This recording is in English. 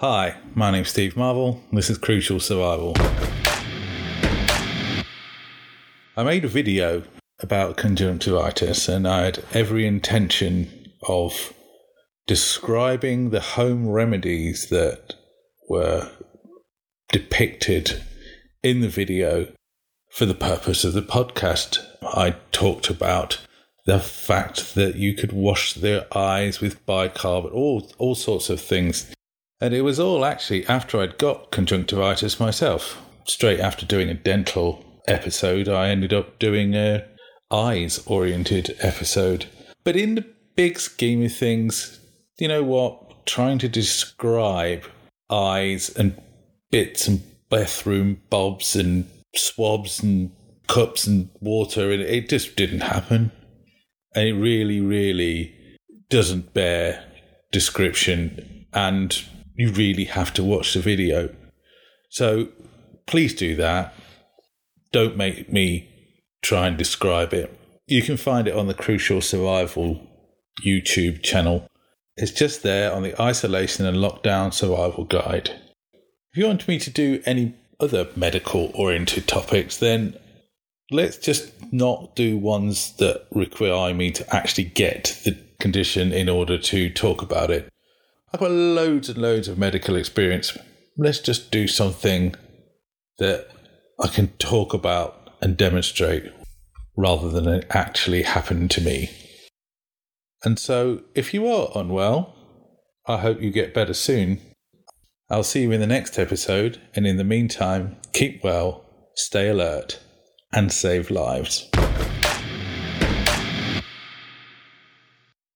Hi, my name's Steve Marvel. This is Crucial Survival. I made a video about conjunctivitis and I had every intention of describing the home remedies that were depicted in the video for the purpose of the podcast. I talked about the fact that you could wash their eyes with bicarb, all all sorts of things. And it was all actually after I'd got conjunctivitis myself. Straight after doing a dental episode, I ended up doing a eyes oriented episode. But in the big scheme of things, you know what? Trying to describe eyes and bits and bathroom bobs and swabs and cups and water, and it just didn't happen. And it really, really doesn't bear description, and you really have to watch the video. So please do that. Don't make me try and describe it. You can find it on the Crucial Survival YouTube channel. It's just there on the Isolation and Lockdown Survival Guide. If you want me to do any other medical oriented topics, then let's just not do ones that require me to actually get the condition in order to talk about it. I've got loads and loads of medical experience. Let's just do something that I can talk about and demonstrate rather than it actually happened to me. And so, if you are unwell, I hope you get better soon. I'll see you in the next episode, and in the meantime, keep well, stay alert, and save lives.